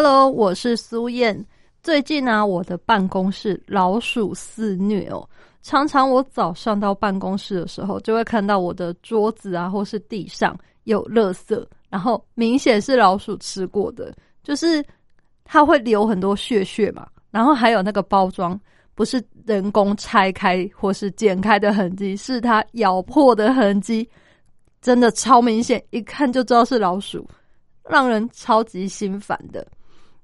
？Hello，我是苏燕。最近呢，我的办公室老鼠肆虐哦。常常我早上到办公室的时候，就会看到我的桌子啊，或是地上有垃圾，然后明显是老鼠吃过的，就是它会留很多血血嘛。然后还有那个包装，不是人工拆开或是剪开的痕迹，是它咬破的痕迹，真的超明显，一看就知道是老鼠，让人超级心烦的。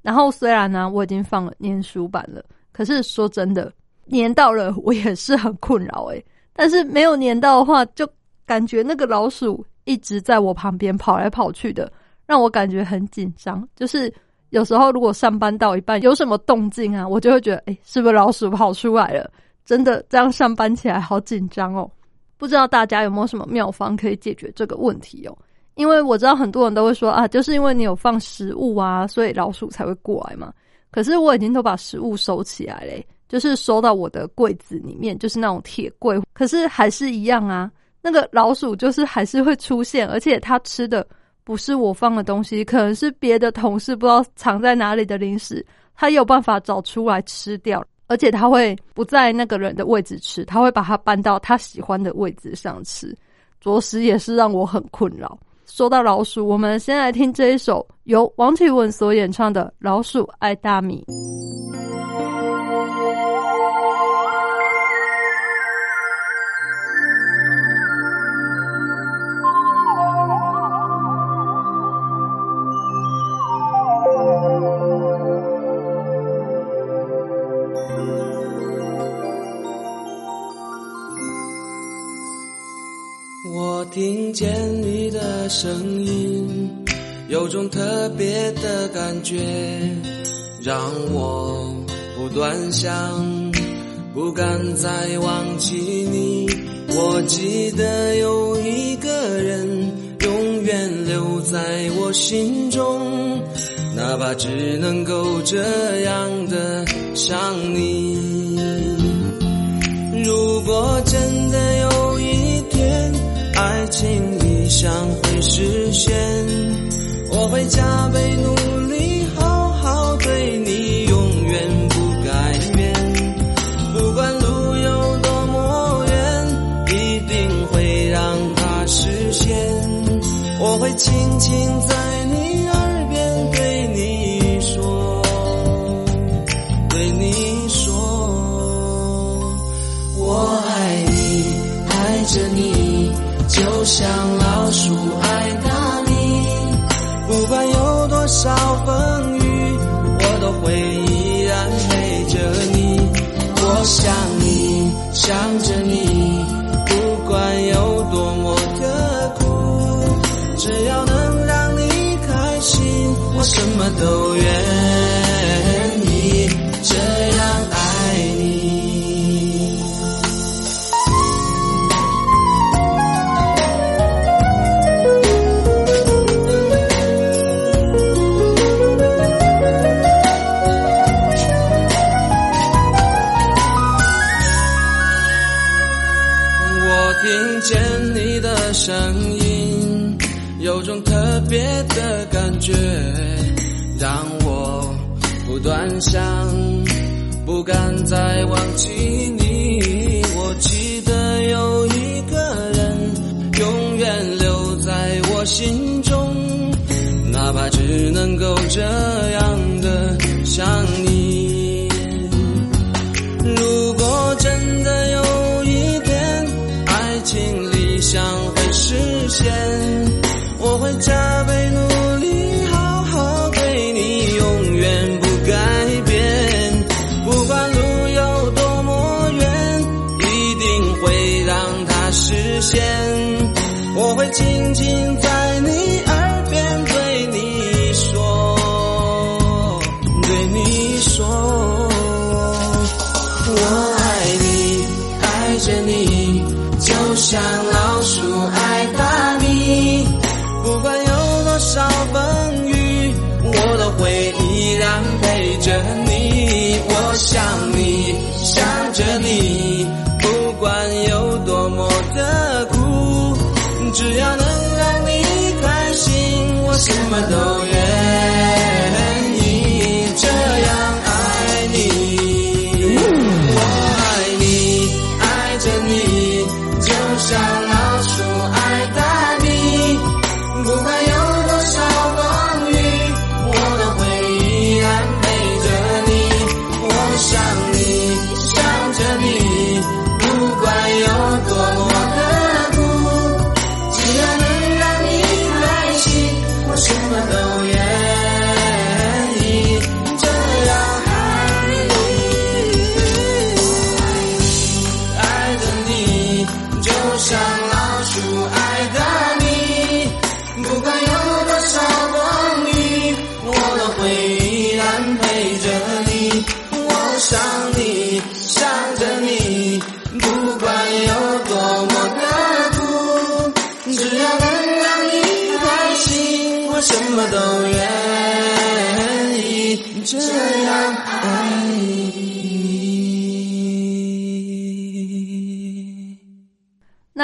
然后虽然呢，我已经放了粘鼠板了，可是说真的，粘到了我也是很困扰诶。但是没有粘到的话，就感觉那个老鼠一直在我旁边跑来跑去的，让我感觉很紧张。就是有时候如果上班到一半有什么动静啊，我就会觉得，哎，是不是老鼠跑出来了？真的这样上班起来好紧张哦。不知道大家有没有什么妙方可以解决这个问题哦？因为我知道很多人都会说啊，就是因为你有放食物啊，所以老鼠才会过来嘛。可是我已经都把食物收起来嘞，就是收到我的柜子里面，就是那种铁柜。可是还是一样啊，那个老鼠就是还是会出现，而且它吃的不是我放的东西，可能是别的同事不知道藏在哪里的零食，它有办法找出来吃掉，而且它会不在那个人的位置吃，它会把它搬到他喜欢的位置上吃，着实也是让我很困扰。说到老鼠，我们先来听这一首由王启文所演唱的《老鼠爱大米》。我听见的声音，有种特别的感觉，让我不断想，不敢再忘记你。我记得有一个人永远留在我心中，哪怕只能够这样的想你。如果真的有一天，爱情想会实现，我会加倍努力，好好对你，永远不改变。不管路有多么远，一定会让它实现。我会轻轻在你耳边对你说，对你说，我爱你，爱着你。就像想着你，不管有多么的苦，只要能让你开心，我什么都愿意。这觉，当我不断想，不敢再忘记你。我记得有一个人永远留在我心中，哪怕只能够这样我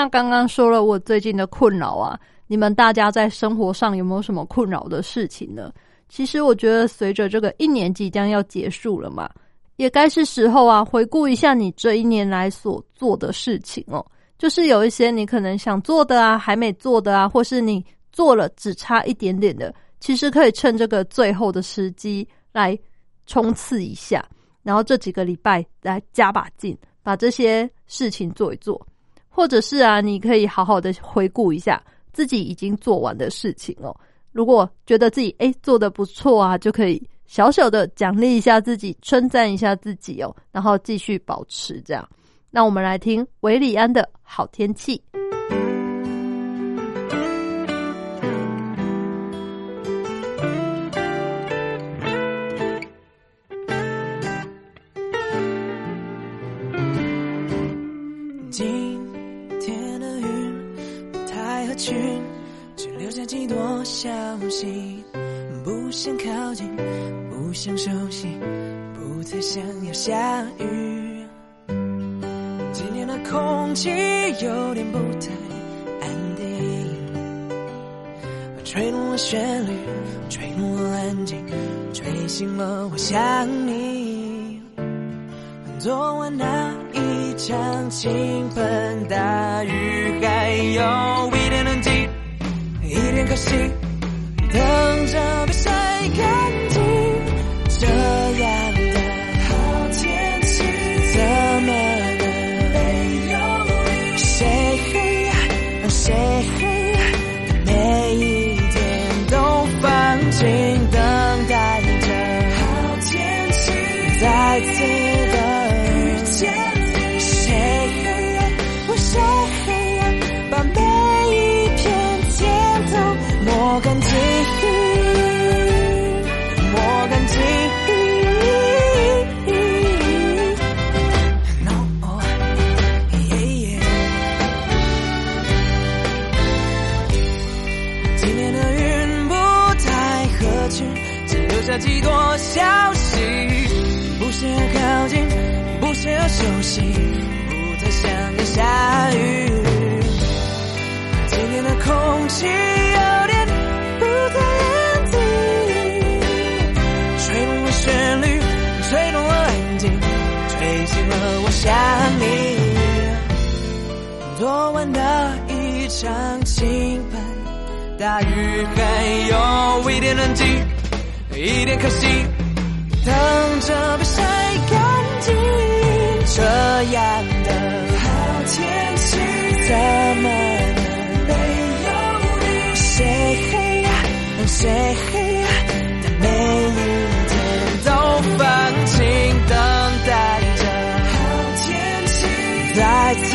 那刚刚说了我最近的困扰啊，你们大家在生活上有没有什么困扰的事情呢？其实我觉得随着这个一年即将要结束了嘛，也该是时候啊，回顾一下你这一年来所做的事情哦。就是有一些你可能想做的啊，还没做的啊，或是你做了只差一点点的，其实可以趁这个最后的时机来冲刺一下，然后这几个礼拜来加把劲，把这些事情做一做。或者是啊，你可以好好的回顾一下自己已经做完的事情哦。如果觉得自己诶做的不错啊，就可以小小的奖励一下自己，称赞一下自己哦，然后继续保持这样。那我们来听韦礼安的好天气。今天的云不太合群，只留下几朵消息，不想靠近，不想熟悉，不太想要下雨。今天的空气有点不太安定，吹动了旋律，吹动了安静，吹醒了我想你。昨晚那像倾盆大雨，还有一点冷静，一点可惜，休息，不再想要下雨。今天的空气有点不太安静，吹动了旋律，吹动了安静，吹醒了我想你。昨晚的一场倾盆大雨，还有一点冷静，一点可惜，等着被晒干净。这样的好天气，怎么能没有你？谁呀？谁黑，但每一天都放晴，等待着。好天气再次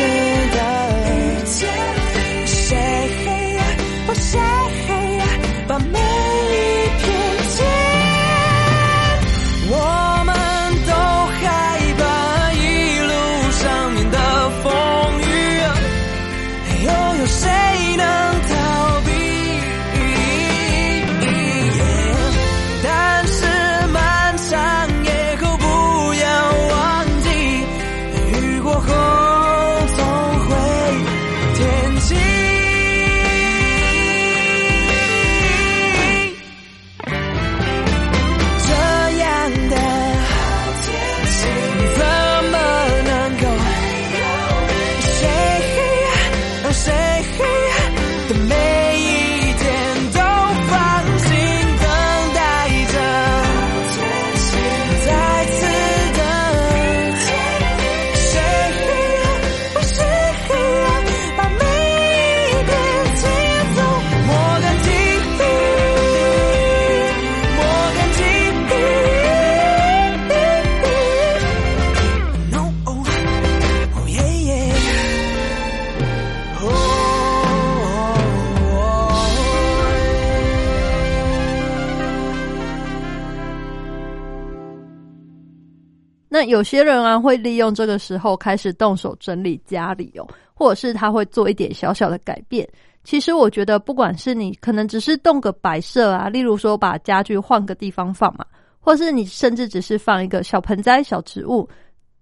有些人啊，会利用这个时候开始动手整理家里哦，或者是他会做一点小小的改变。其实我觉得，不管是你可能只是动个摆设啊，例如说把家具换个地方放嘛，或是你甚至只是放一个小盆栽、小植物，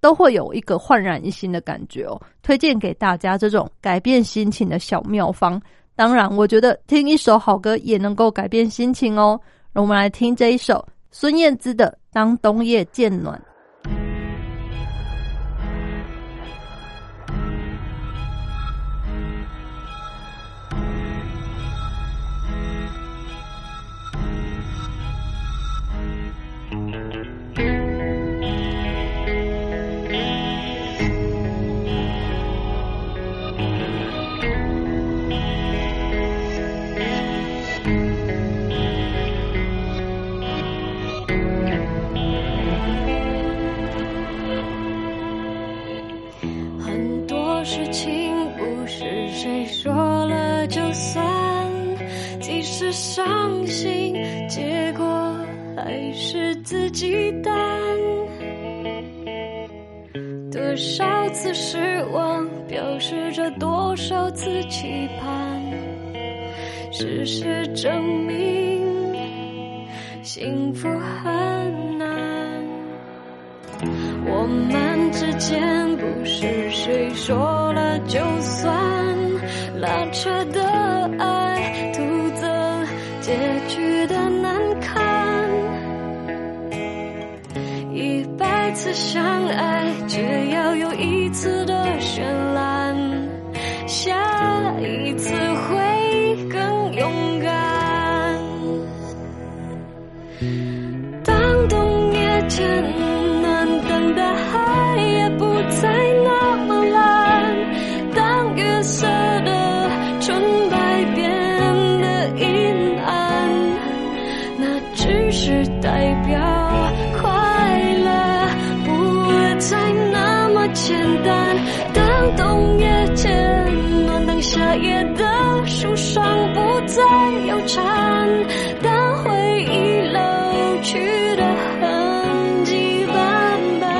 都会有一个焕然一新的感觉哦。推荐给大家这种改变心情的小妙方。当然，我觉得听一首好歌也能够改变心情哦。让我们来听这一首孙燕姿的《当冬夜渐暖》。伤心，结果还是自己担。多少次失望，表示着多少次期盼。事实证明，幸福很难。我们之间不是谁说了就算，拉扯的爱。结局的难堪。一百次相爱，只要有一次的绚烂，下一次会更勇敢。当冬夜渐暖，等大海也不再。是代表快乐不再那么简单当冬夜渐暖当夏夜的树上不再有蝉当回忆老去的痕迹斑斑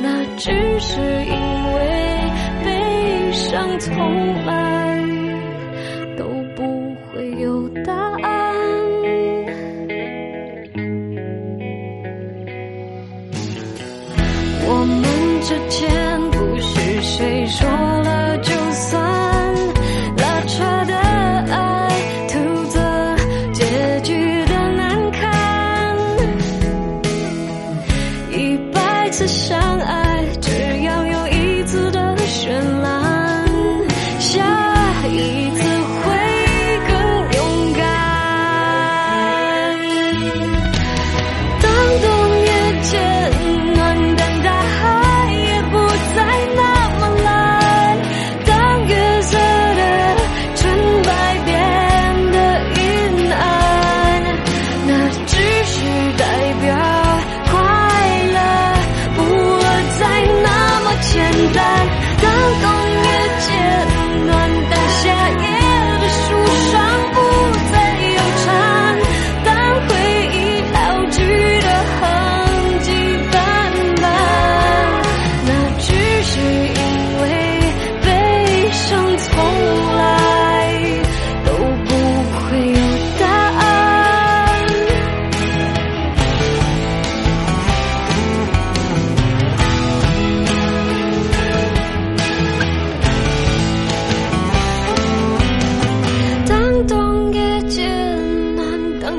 那只是因为悲伤从来你说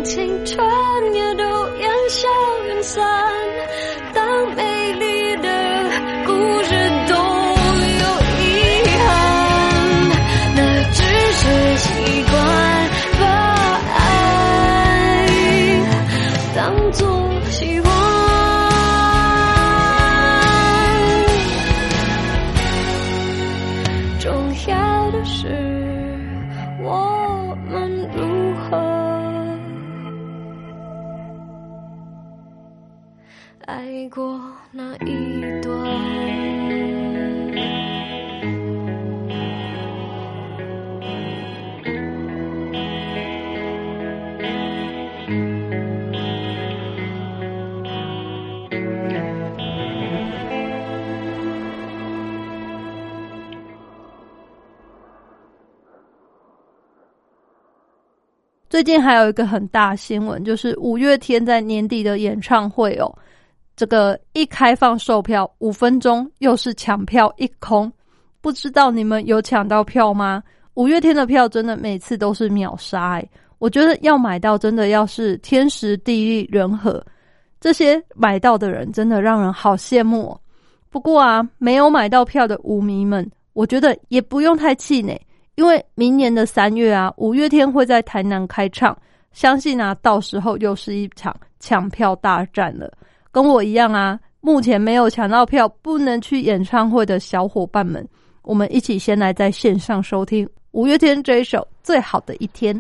青春也都烟消云散最近还有一个很大新闻，就是五月天在年底的演唱会哦，这个一开放售票五分钟又是抢票一空，不知道你们有抢到票吗？五月天的票真的每次都是秒杀哎，我觉得要买到真的要是天时地利人和，这些买到的人真的让人好羡慕哦。不过啊，没有买到票的舞迷们，我觉得也不用太气馁，因为明年的三月啊，五月天会在台南开唱，相信啊，到时候又是一场抢票大战了。跟我一样啊，目前没有抢到票，不能去演唱会的小伙伴们，我们一起先来在线上收听五月天这一首《最好的一天》。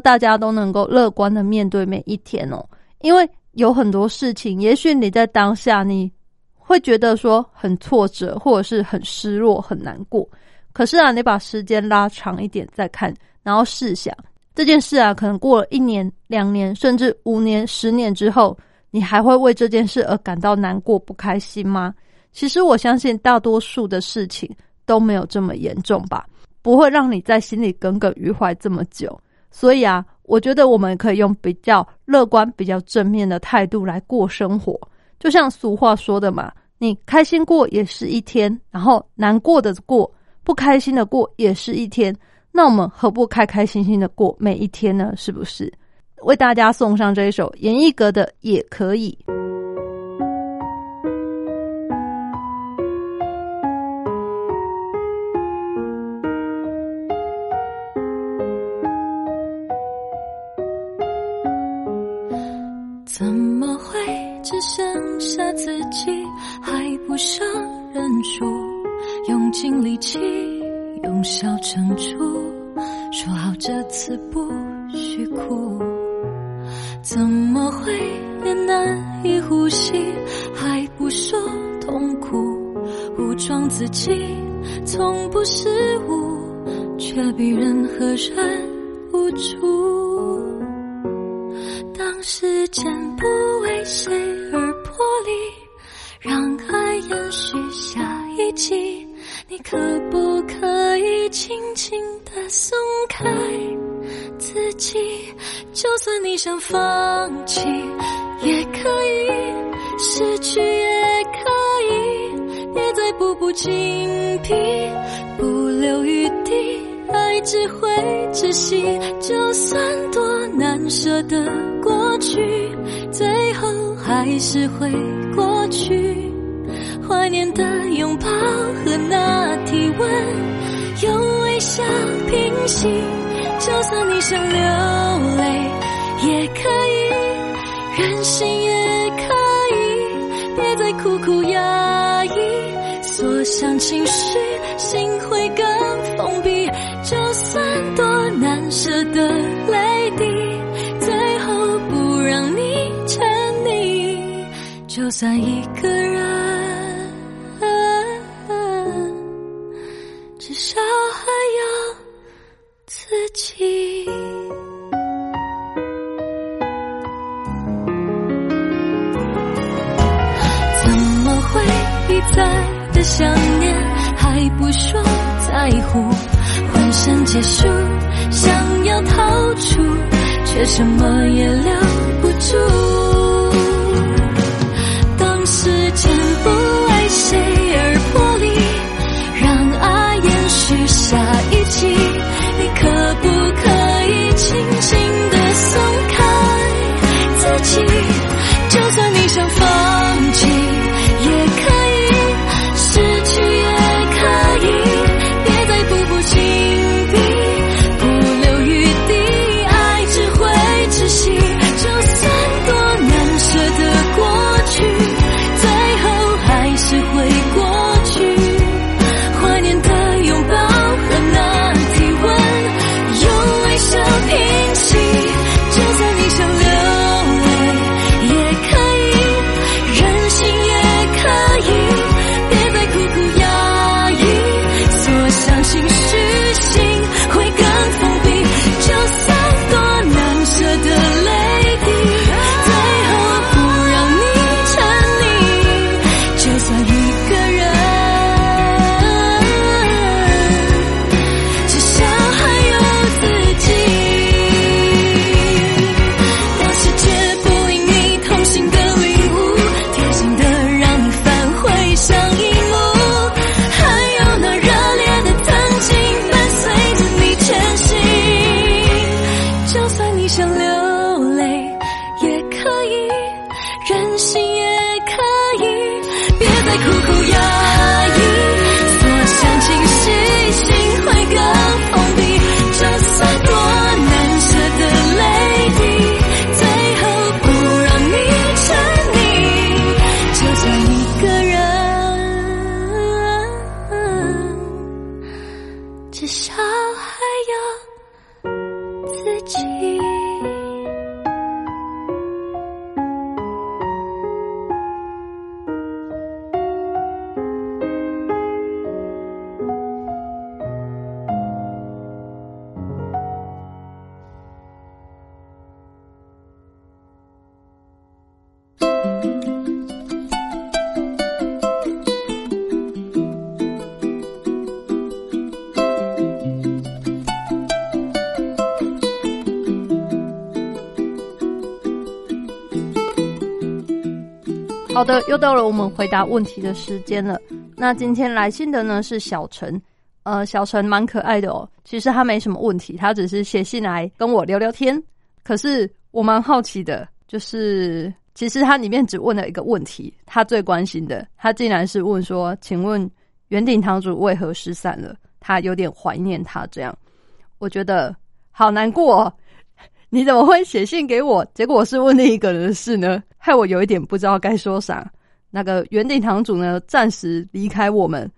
大家都能够乐观的面对每一天哦，因为有很多事情，也许你在当下你会觉得说很挫折，或者是很失落、很难过。可是啊，你把时间拉长一点再看，然后试想，这件事啊，可能过了一年、两年，甚至五年、十年之后，你还会为这件事而感到难过、不开心吗？其实我相信大多数的事情都没有这么严重吧，不会让你在心里耿耿于怀这么久。所以啊，我觉得我们可以用比较乐观、比较正面的态度来过生活。就像俗话说的嘛，你开心过也是一天，然后难过的过、不开心的过也是一天。那我们何不开开心心的过每一天呢？是不是？为大家送上这一首严艺格的《也可以》。下自己，还不想认输？用尽力气，用笑撑住，说好这次不许哭。怎么会也难以呼吸，还不说痛苦？武装自己，从不失误，却比任何人无助。当时间不为谁而破离，让爱延续下一季。你可不可以轻轻地松开自己？就算你想放弃，也可以；失去也可以。别再步步紧逼，不留余地，爱只会窒息。就算多难舍的过去，最后还是会过去。怀念的拥抱和那体温，用微笑平息。就算你想流泪，也可以；任性也可以。别再苦苦压抑，所想情绪，心会更就算一个人。至少还有自己。怎么会一再的想念，还不说在乎？浑身结束，想要逃出，却什么也留不住。开又到了我们回答问题的时间了。那今天来信的呢是小陈，呃，小陈蛮可爱的哦。其实他没什么问题，他只是写信来跟我聊聊天。可是我蛮好奇的，就是其实他里面只问了一个问题，他最关心的，他竟然是问说：“请问圆顶堂主为何失散了？”他有点怀念他，这样我觉得好难过哦。你怎么会写信给我？结果是问另一个人的事呢？害我有一点不知道该说啥。那个圆顶堂主呢，暂时离开我们，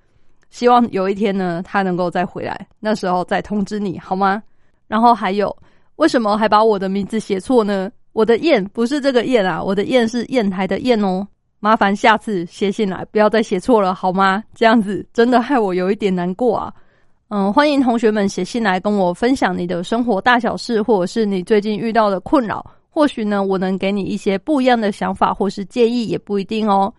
希望有一天呢，他能够再回来，那时候再通知你好吗？然后还有，为什么还把我的名字写错呢？我的燕不是这个燕啊，我的燕是砚台的砚哦。麻烦下次写信来不要再写错了好吗？这样子真的害我有一点难过啊。嗯，欢迎同学们写信来跟我分享你的生活大小事，或者是你最近遇到的困扰。或许呢，我能给你一些不一样的想法或是建议，也不一定哦。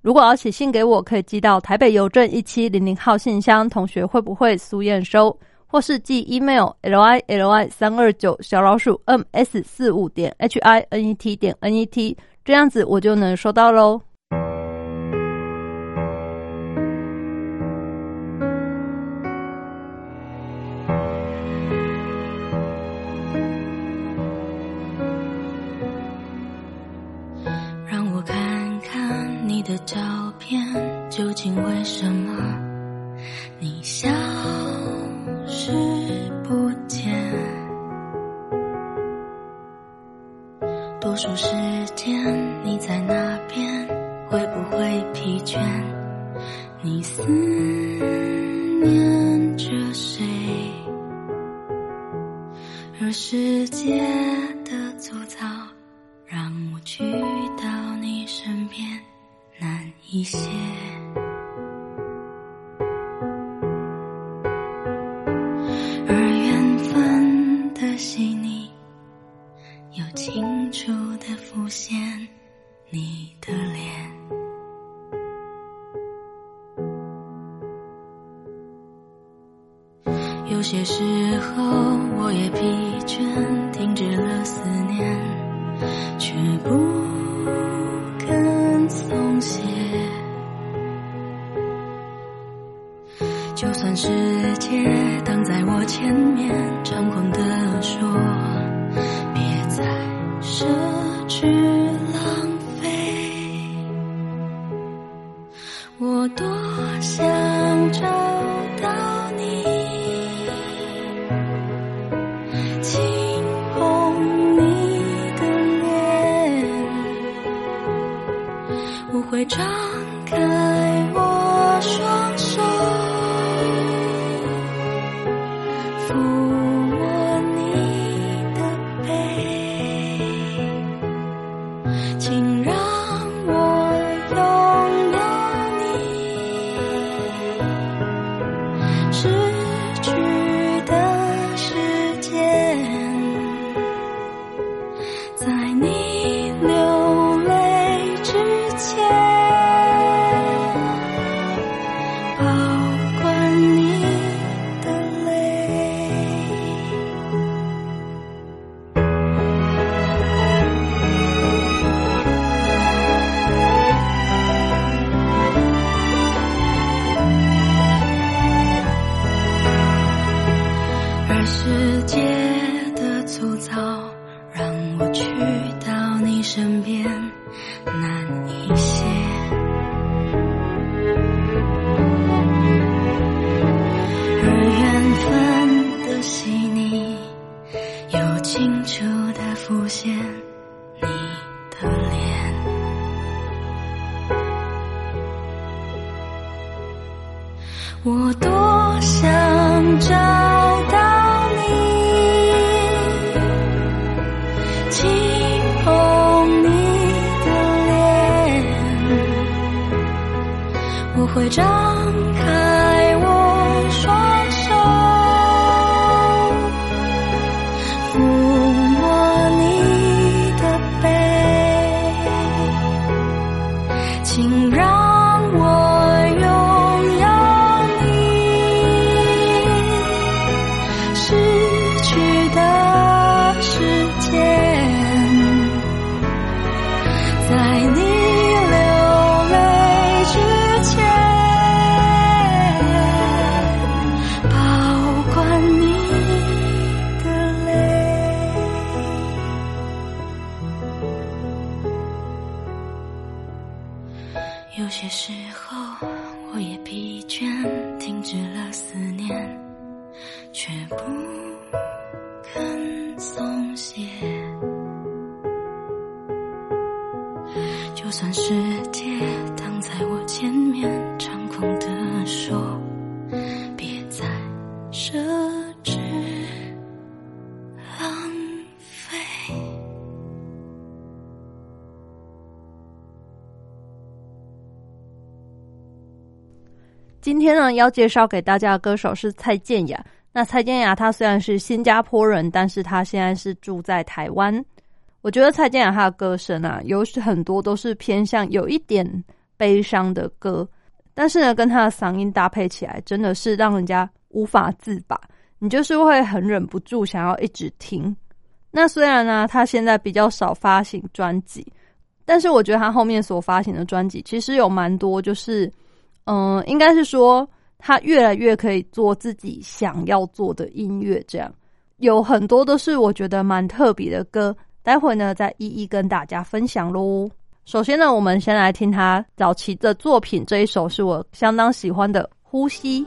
如果要写信给我，可以寄到台北邮政一七零零号信箱。同学会不会苏验收？或是寄 email l i l i 三二九小老鼠 m s 四五点 h i n e t 点 n e t，这样子我就能收到喽。的照片究竟为什么你消失不见？多数时间你在那边，会不会疲倦？你思念着谁？若世界的粗糙，让我去到你身边。一些，而缘分的细腻，又清楚的浮现你的脸。有些时候，我也疲倦，停止了思念，却不。松懈，就算世界挡在我前面，猖狂地说，我想找要介绍给大家的歌手是蔡健雅。那蔡健雅她虽然是新加坡人，但是她现在是住在台湾。我觉得蔡健雅她的歌声啊，有很多都是偏向有一点悲伤的歌，但是呢，跟她的嗓音搭配起来，真的是让人家无法自拔。你就是会很忍不住想要一直听。那虽然呢，她现在比较少发行专辑，但是我觉得她后面所发行的专辑其实有蛮多，就是。嗯，应该是说他越来越可以做自己想要做的音乐，这样有很多都是我觉得蛮特别的歌。待会呢，再一一跟大家分享喽。首先呢，我们先来听他早期的作品，这一首是我相当喜欢的《呼吸》。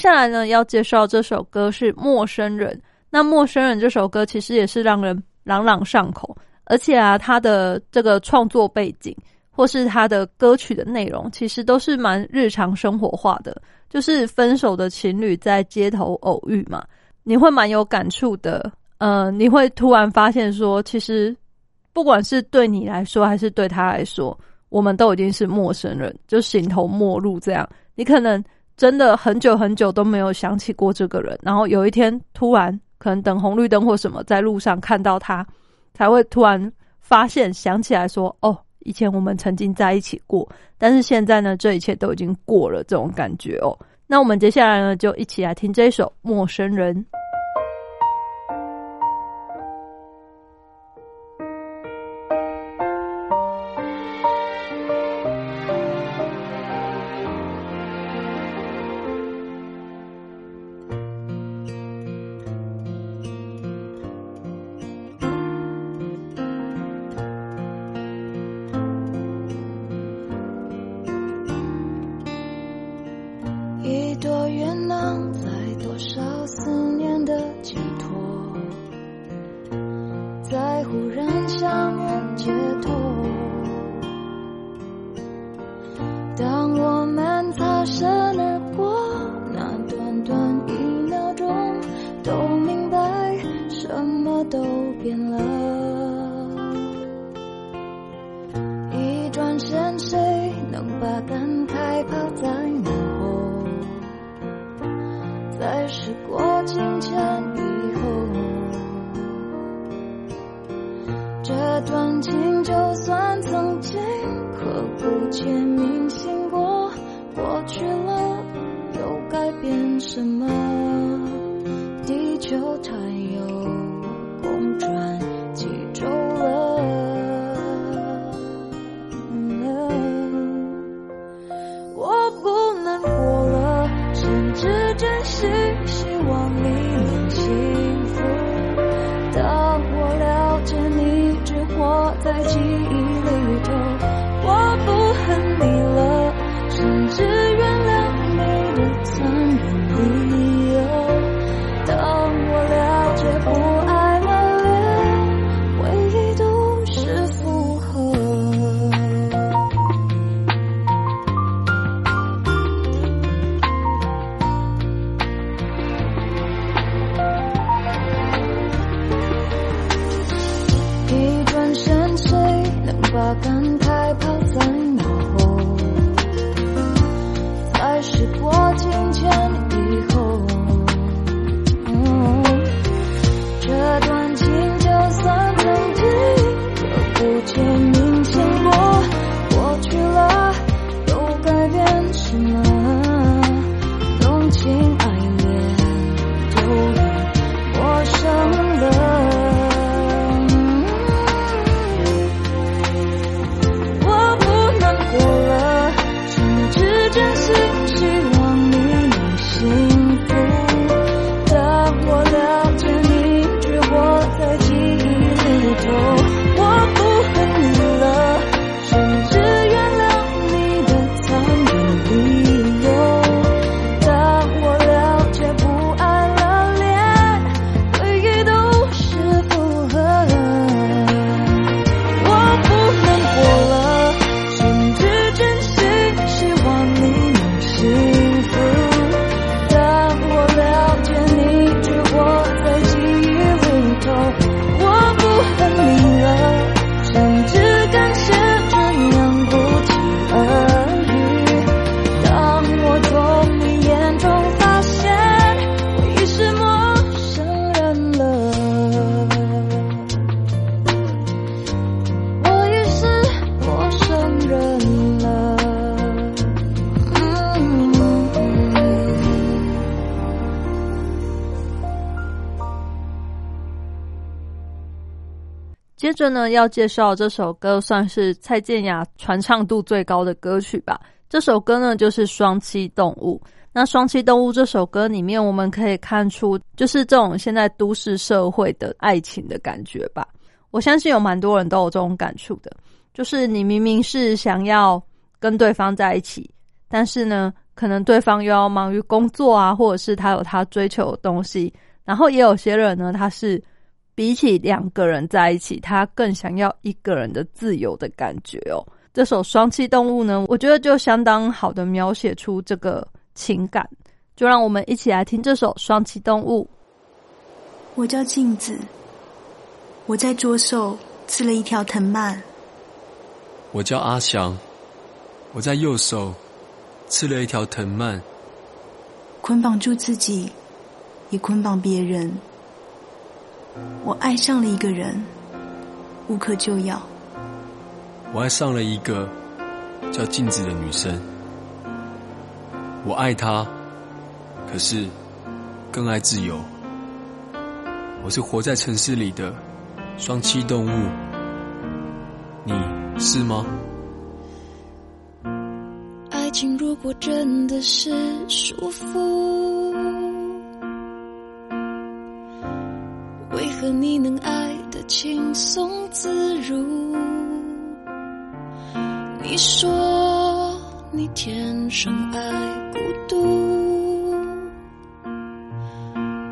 接下来呢，要介绍这首歌是《陌生人》。那《陌生人》这首歌其实也是让人朗朗上口，而且啊，它的这个创作背景或是它的歌曲的内容，其实都是蛮日常生活化的，就是分手的情侣在街头偶遇嘛，你会蛮有感触的。呃，你会突然发现说，其实不管是对你来说，还是对他来说，我们都已经是陌生人，就形同陌路这样。你可能真的很久很久都没有想起过这个人，然后有一天突然可能等红绿灯或什么，在路上看到他，才会突然发现想起来说：“哦，以前我们曾经在一起过，但是现在呢，这一切都已经过了。”这种感觉哦。那我们接下来呢，就一起来听这首《陌生人》。着呢，要介绍这首歌，算是蔡健雅传唱度最高的歌曲吧。这首歌呢，就是《双栖动物》。那《双栖动物》这首歌里面，我们可以看出，就是这种现在都市社会的爱情的感觉吧。我相信有蛮多人都有这种感触的，就是你明明是想要跟对方在一起，但是呢，可能对方又要忙于工作啊，或者是他有他追求的东西。然后也有些人呢，他是比起两个人在一起，他更想要一个人的自由的感觉哦。这首《双栖动物》呢，我觉得就相当好的描写出这个。情感，就让我们一起来听这首《双栖动物》。我叫镜子，我在左手刺了一条藤蔓。我叫阿翔，我在右手刺了一条藤蔓，捆绑住自己，也捆绑别人。我爱上了一个人，无可救药。我爱上了一个叫镜子的女生。我爱她，可是更爱自由。我是活在城市里的双栖动物，你是吗？爱情如果真的是束缚，为何你能爱得轻松自如？你说你天生爱。孤独，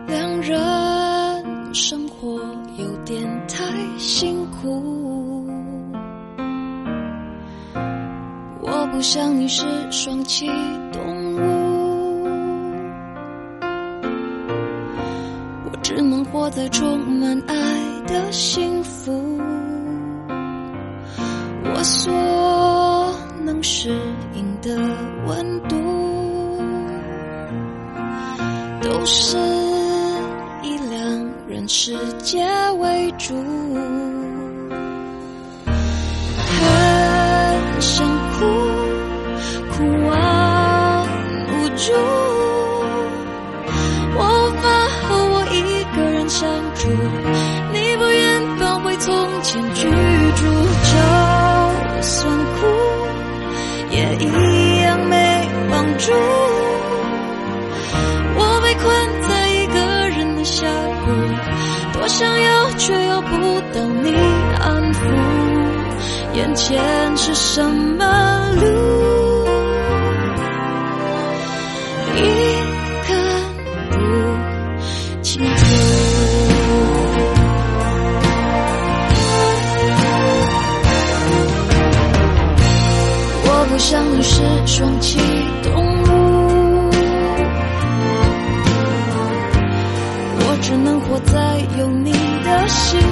两人生活有点太辛苦。我不想你是双栖动物，只能活得充满爱的幸福。我所能适应的温度。都是以两人世界为主，住，我被困在一个人的峡谷，多想要却又不到你安抚，眼前是什么路？一个不清楚。我不想你是双亲。有你的。幸福，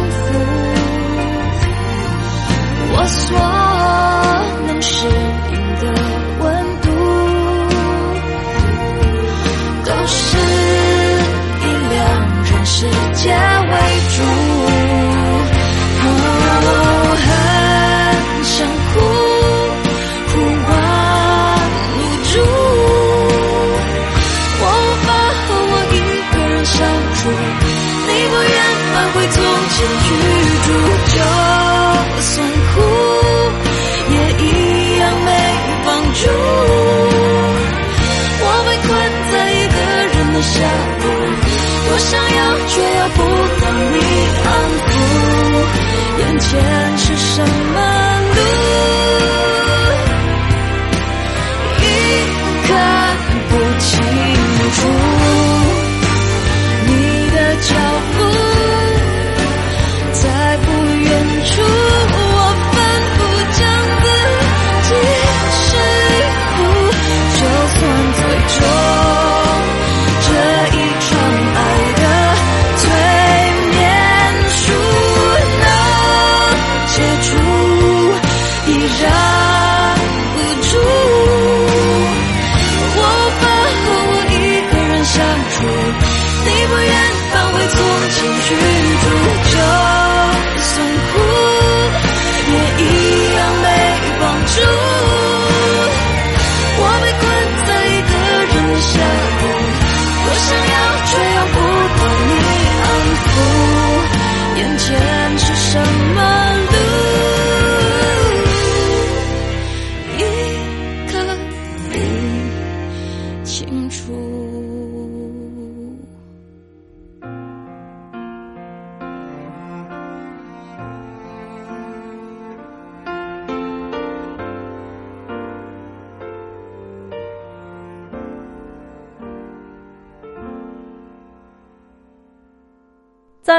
我所能是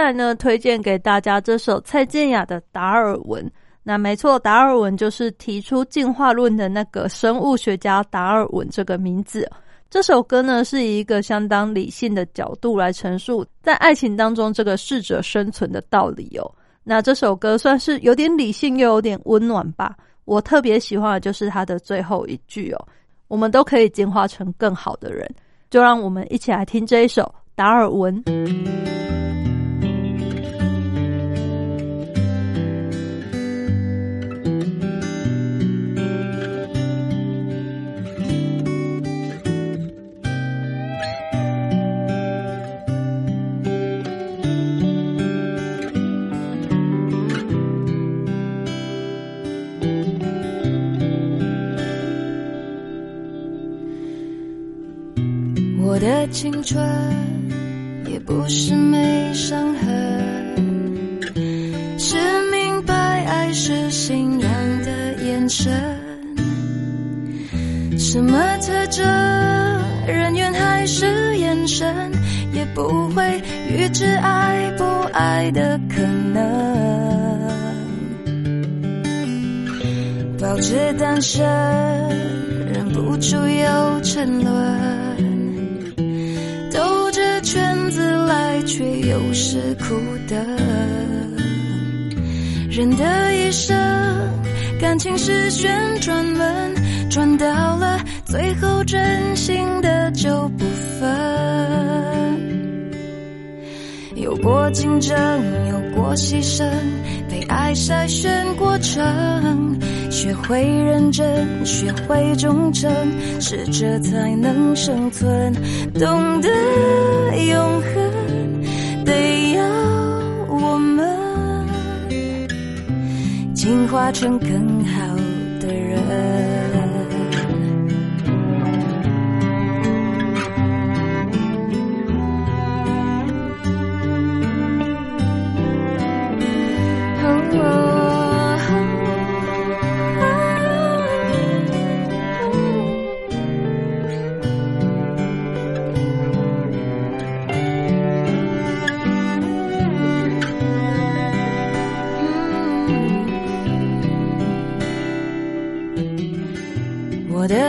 来呢，推荐给大家这首蔡健雅的《达尔文》。那没错，达尔文就是提出进化论的那个生物学家达尔文这个名字。这首歌呢，是以一个相当理性的角度来陈述在爱情当中这个适者生存的道理哦。那这首歌算是有点理性又有点温暖吧。我特别喜欢的就是它的最后一句哦：“我们都可以进化成更好的人。”就让我们一起来听这一首《达尔文》。青春也不是没伤痕，是明白爱是信仰的眼神。什么特征，人缘还是眼神，也不会预知爱不爱的可能。保持单身，忍不住又沉沦。是苦的。人的一生，感情是旋转门，转到了最后，真心的就不分。有过竞争，有过牺牲，被爱筛选过程，学会认真，学会忠诚，适者才能生存。懂得永恒，进化成更好的人。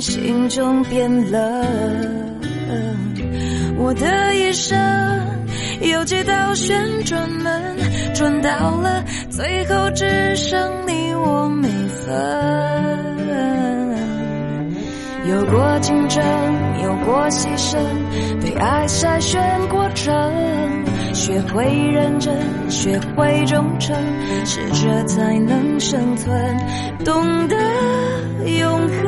心中变冷，我的一生有几道旋转门，转到了最后只剩你我没分。有过竞争，有过牺牲，被爱筛选过程。学会认真，学会忠诚，适者才能生存。懂得永恒，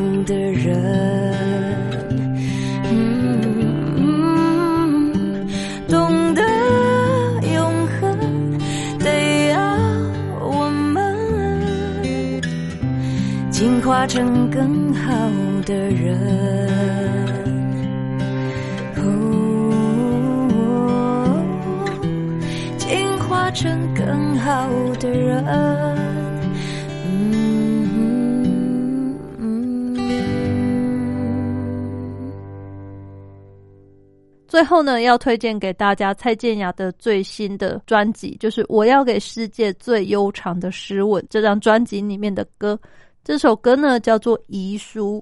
的人，嗯，懂得永恒，得要我们进化成更好的人。进化成更好的人。最后呢，要推荐给大家蔡健雅的最新的专辑，就是《我要给世界最悠长的诗吻》这张专辑里面的歌。这首歌呢叫做《遗书》，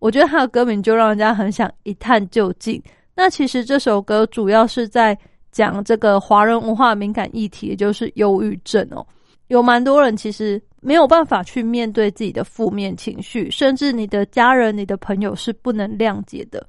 我觉得它的歌名就让人家很想一探究竟。那其实这首歌主要是在讲这个华人文化敏感议题，也就是忧郁症哦。有蛮多人其实没有办法去面对自己的负面情绪，甚至你的家人、你的朋友是不能谅解的。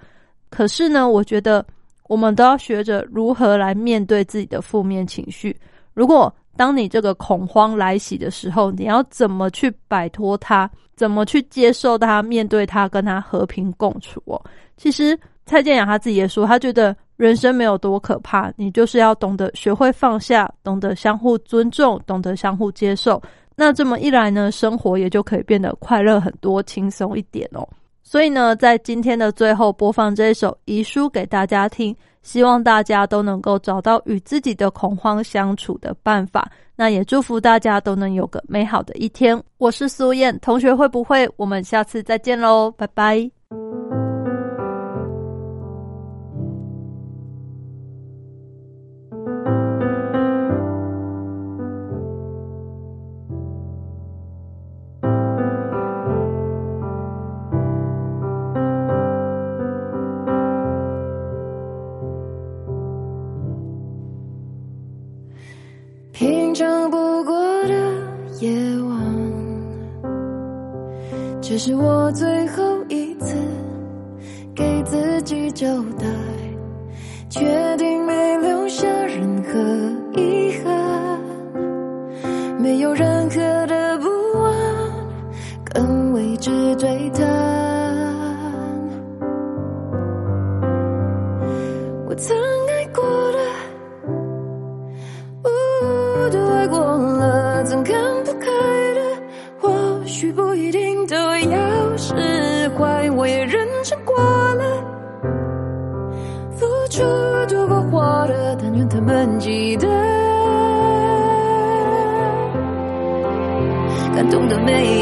可是呢，我觉得我们都要学着如何来面对自己的负面情绪。如果当你这个恐慌来袭的时候，你要怎么去摆脱它？怎么去接受它？面对它，跟它和平共处哦。其实蔡健雅他自己也说，他觉得人生没有多可怕，你就是要懂得学会放下，懂得相互尊重，懂得相互接受。那这么一来呢，生活也就可以变得快乐很多，轻松一点哦。所以呢，在今天的最后播放这一首遗书给大家听，希望大家都能够找到与自己的恐慌相处的办法。那也祝福大家都能有个美好的一天。我是苏燕，同学会不会？我们下次再见喽，拜拜。平常不过的夜晚，这是我最后一次给自己交代，确定感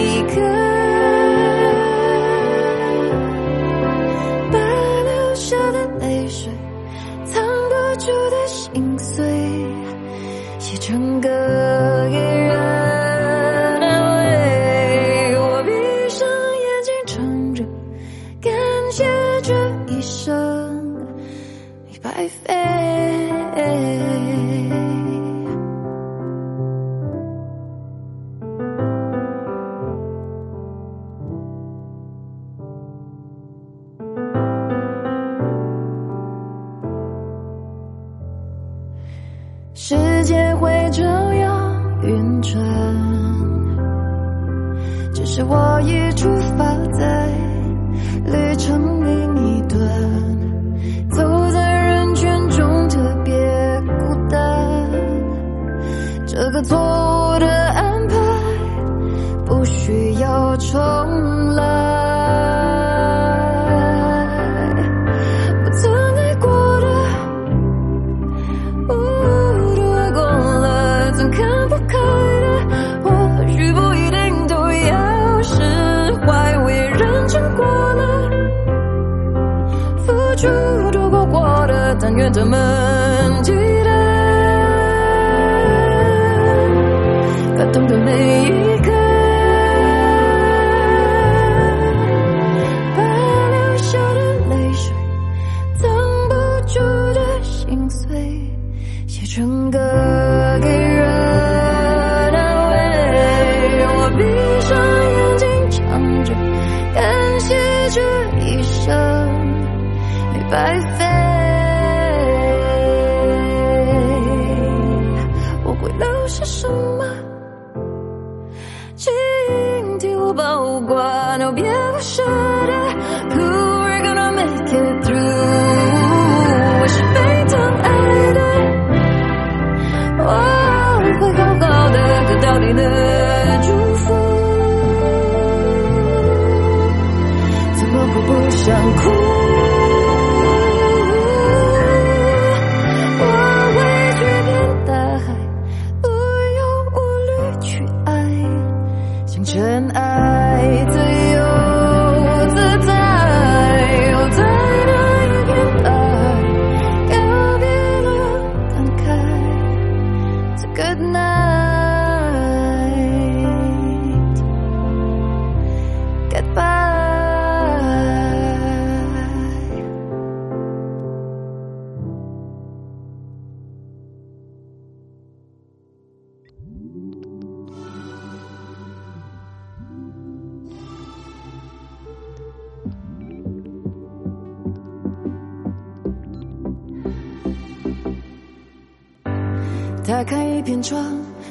打开一片窗，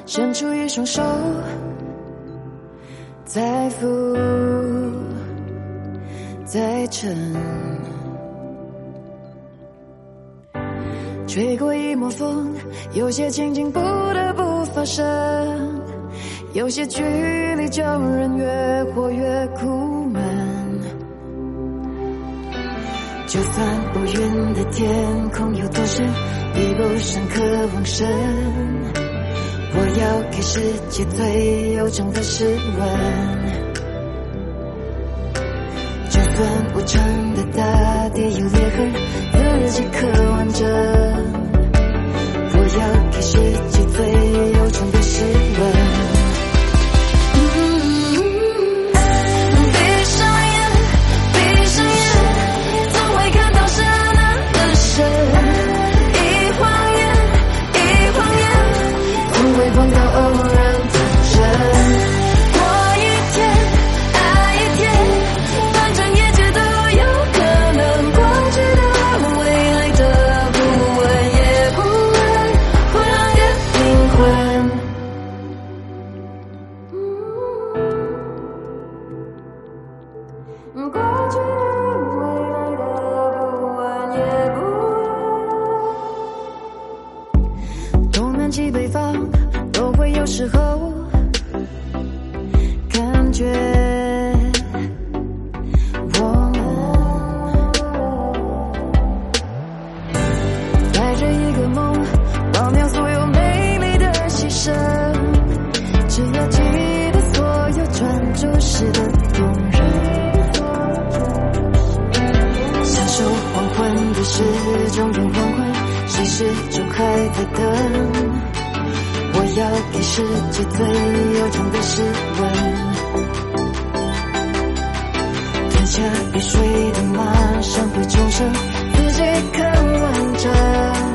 伸出一双手，再浮再沉，吹过一抹风，有些情景不得不发生，有些距离叫人越活越苦。就算乌云的天空有多深，比不上渴望深。我要给世界最悠长的诗文。就算无常的大地有裂痕，自己渴望着。我要给世界最悠长的永远黄昏谁是就快的等我要给世界最悠长的诗吻吞下雨水的马上会重生自己看完整